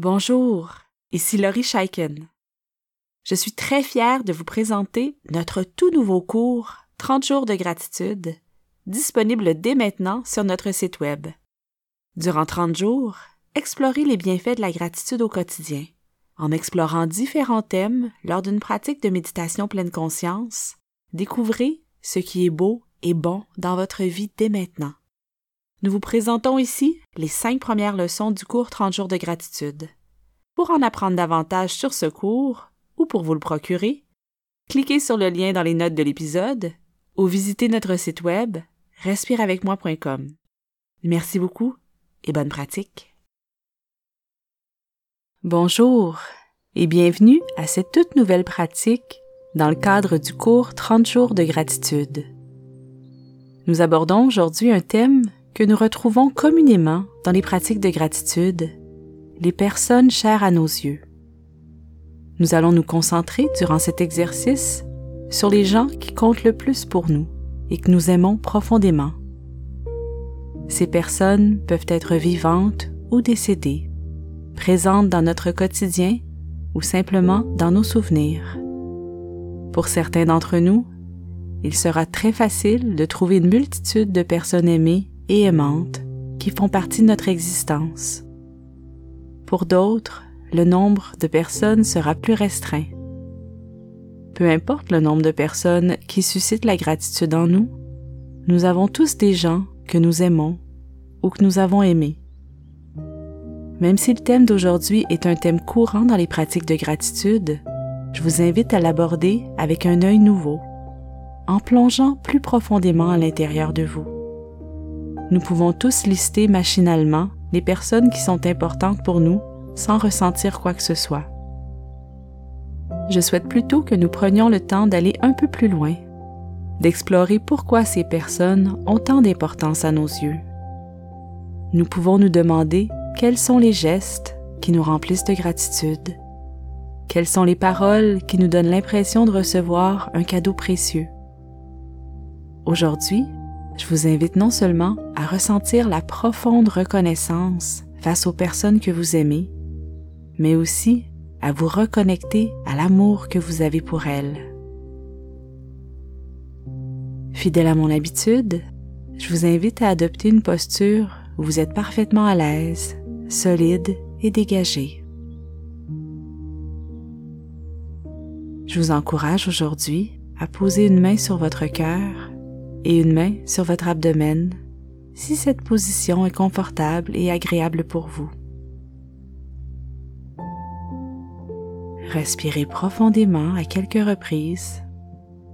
Bonjour, ici Laurie Scheiken. Je suis très fière de vous présenter notre tout nouveau cours 30 jours de gratitude, disponible dès maintenant sur notre site Web. Durant 30 jours, explorez les bienfaits de la gratitude au quotidien, en explorant différents thèmes lors d'une pratique de méditation pleine conscience. Découvrez ce qui est beau et bon dans votre vie dès maintenant. Nous vous présentons ici les cinq premières leçons du cours 30 jours de gratitude. Pour en apprendre davantage sur ce cours ou pour vous le procurer, cliquez sur le lien dans les notes de l'épisode ou visitez notre site web respireavecmoi.com. Merci beaucoup et bonne pratique. Bonjour et bienvenue à cette toute nouvelle pratique dans le cadre du cours 30 jours de gratitude. Nous abordons aujourd'hui un thème que nous retrouvons communément dans les pratiques de gratitude, les personnes chères à nos yeux. Nous allons nous concentrer durant cet exercice sur les gens qui comptent le plus pour nous et que nous aimons profondément. Ces personnes peuvent être vivantes ou décédées, présentes dans notre quotidien ou simplement dans nos souvenirs. Pour certains d'entre nous, il sera très facile de trouver une multitude de personnes aimées et aimantes qui font partie de notre existence. Pour d'autres, le nombre de personnes sera plus restreint. Peu importe le nombre de personnes qui suscitent la gratitude en nous, nous avons tous des gens que nous aimons ou que nous avons aimés. Même si le thème d'aujourd'hui est un thème courant dans les pratiques de gratitude, je vous invite à l'aborder avec un œil nouveau, en plongeant plus profondément à l'intérieur de vous nous pouvons tous lister machinalement les personnes qui sont importantes pour nous sans ressentir quoi que ce soit. Je souhaite plutôt que nous prenions le temps d'aller un peu plus loin, d'explorer pourquoi ces personnes ont tant d'importance à nos yeux. Nous pouvons nous demander quels sont les gestes qui nous remplissent de gratitude, quelles sont les paroles qui nous donnent l'impression de recevoir un cadeau précieux. Aujourd'hui, je vous invite non seulement à ressentir la profonde reconnaissance face aux personnes que vous aimez, mais aussi à vous reconnecter à l'amour que vous avez pour elles. Fidèle à mon habitude, je vous invite à adopter une posture où vous êtes parfaitement à l'aise, solide et dégagé. Je vous encourage aujourd'hui à poser une main sur votre cœur et une main sur votre abdomen si cette position est confortable et agréable pour vous. Respirez profondément à quelques reprises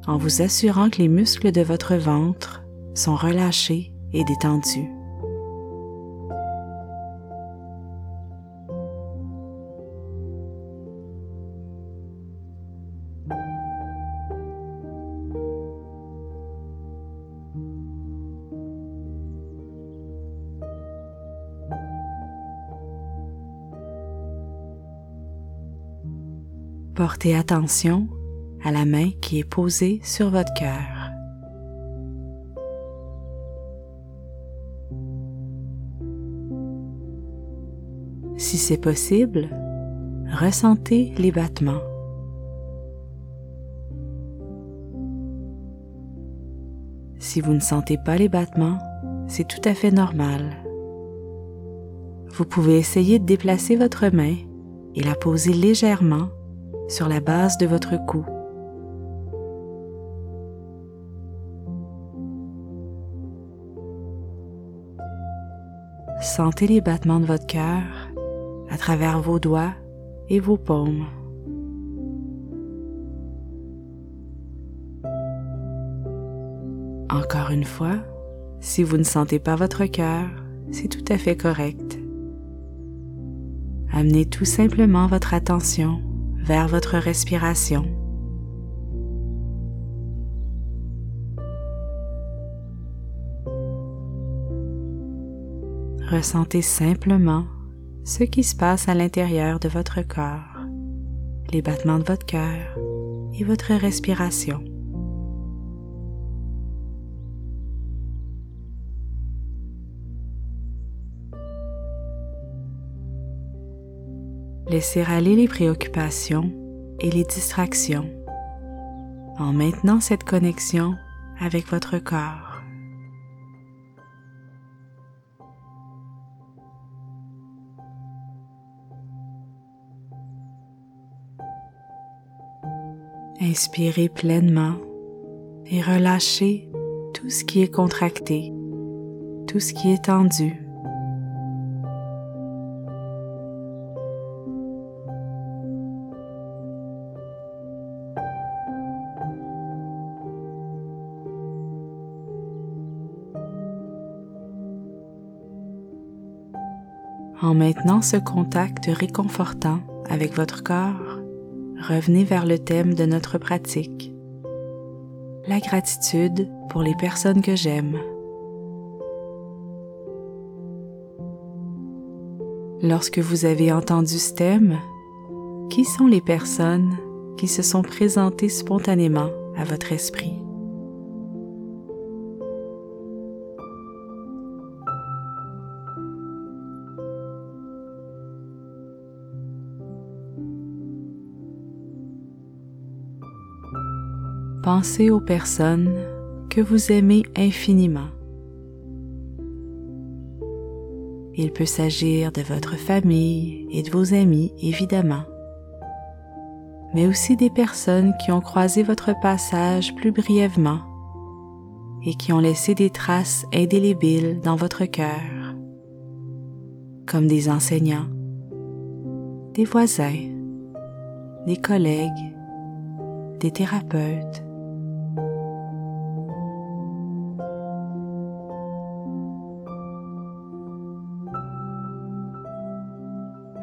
en vous assurant que les muscles de votre ventre sont relâchés et détendus. Portez attention à la main qui est posée sur votre cœur. Si c'est possible, ressentez les battements. Si vous ne sentez pas les battements, c'est tout à fait normal. Vous pouvez essayer de déplacer votre main et la poser légèrement sur la base de votre cou. Sentez les battements de votre cœur à travers vos doigts et vos paumes. Encore une fois, si vous ne sentez pas votre cœur, c'est tout à fait correct. Amenez tout simplement votre attention vers votre respiration. Ressentez simplement ce qui se passe à l'intérieur de votre corps, les battements de votre cœur et votre respiration. Laissez aller les préoccupations et les distractions en maintenant cette connexion avec votre corps. Inspirez pleinement et relâchez tout ce qui est contracté, tout ce qui est tendu. En maintenant ce contact réconfortant avec votre corps, revenez vers le thème de notre pratique, la gratitude pour les personnes que j'aime. Lorsque vous avez entendu ce thème, qui sont les personnes qui se sont présentées spontanément à votre esprit? Pensez aux personnes que vous aimez infiniment. Il peut s'agir de votre famille et de vos amis, évidemment, mais aussi des personnes qui ont croisé votre passage plus brièvement et qui ont laissé des traces indélébiles dans votre cœur, comme des enseignants, des voisins, des collègues, des thérapeutes,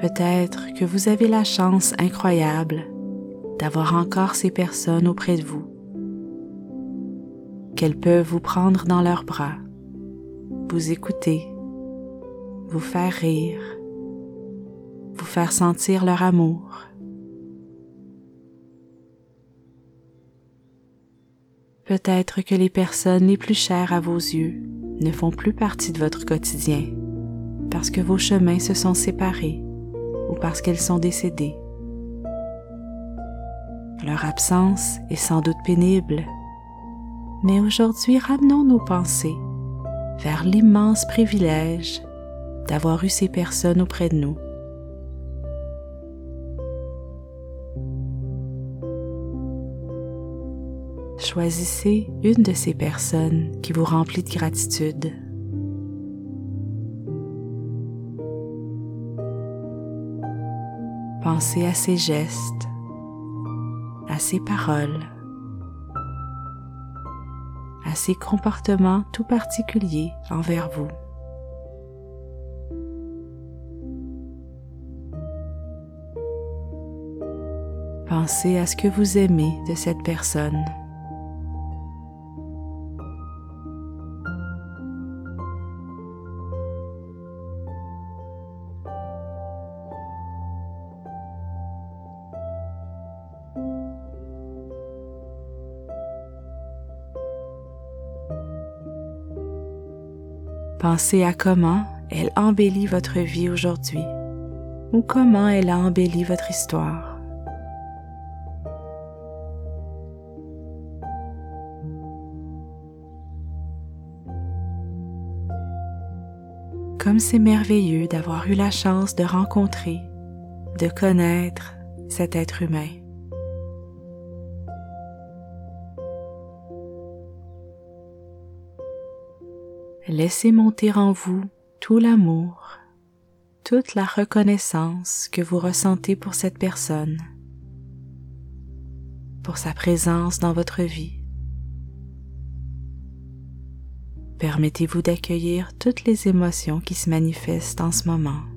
Peut-être que vous avez la chance incroyable d'avoir encore ces personnes auprès de vous, qu'elles peuvent vous prendre dans leurs bras, vous écouter, vous faire rire, vous faire sentir leur amour. Peut-être que les personnes les plus chères à vos yeux ne font plus partie de votre quotidien parce que vos chemins se sont séparés parce qu'elles sont décédées. Leur absence est sans doute pénible, mais aujourd'hui ramenons nos pensées vers l'immense privilège d'avoir eu ces personnes auprès de nous. Choisissez une de ces personnes qui vous remplit de gratitude. Pensez à ses gestes, à ses paroles, à ses comportements tout particuliers envers vous. Pensez à ce que vous aimez de cette personne. Pensez à comment elle embellit votre vie aujourd'hui ou comment elle a embelli votre histoire. Comme c'est merveilleux d'avoir eu la chance de rencontrer, de connaître cet être humain. Laissez monter en vous tout l'amour, toute la reconnaissance que vous ressentez pour cette personne, pour sa présence dans votre vie. Permettez-vous d'accueillir toutes les émotions qui se manifestent en ce moment.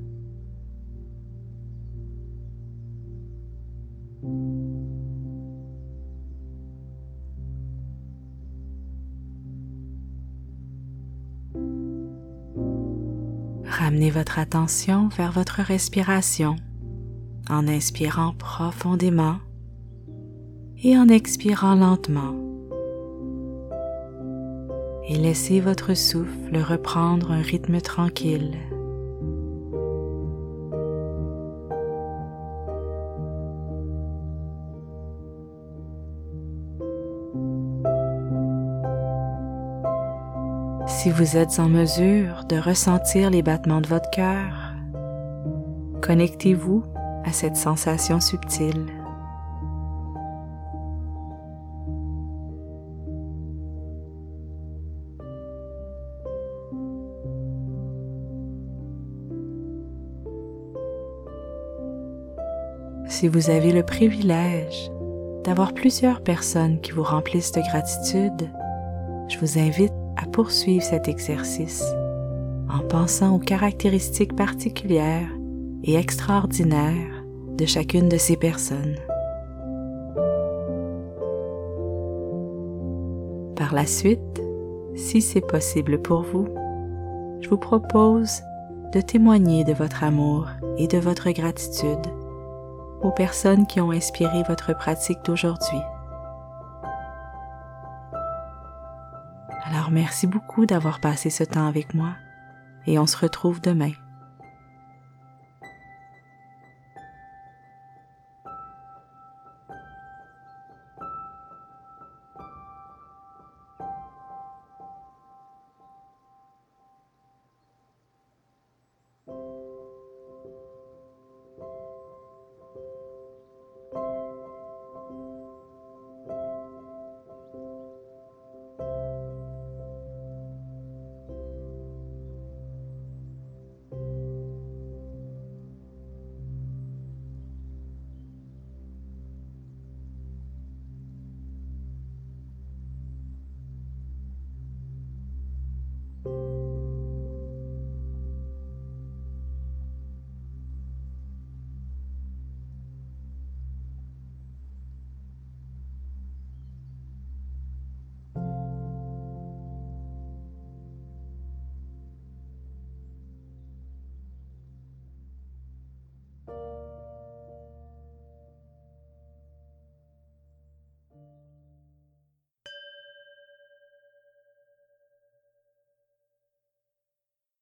Votre attention vers votre respiration en inspirant profondément et en expirant lentement. Et laissez votre souffle reprendre un rythme tranquille. Si vous êtes en mesure de ressentir les battements de votre cœur, connectez-vous à cette sensation subtile. Si vous avez le privilège d'avoir plusieurs personnes qui vous remplissent de gratitude, je vous invite à poursuivre cet exercice en pensant aux caractéristiques particulières et extraordinaires de chacune de ces personnes. Par la suite, si c'est possible pour vous, je vous propose de témoigner de votre amour et de votre gratitude aux personnes qui ont inspiré votre pratique d'aujourd'hui. Merci beaucoup d'avoir passé ce temps avec moi et on se retrouve demain.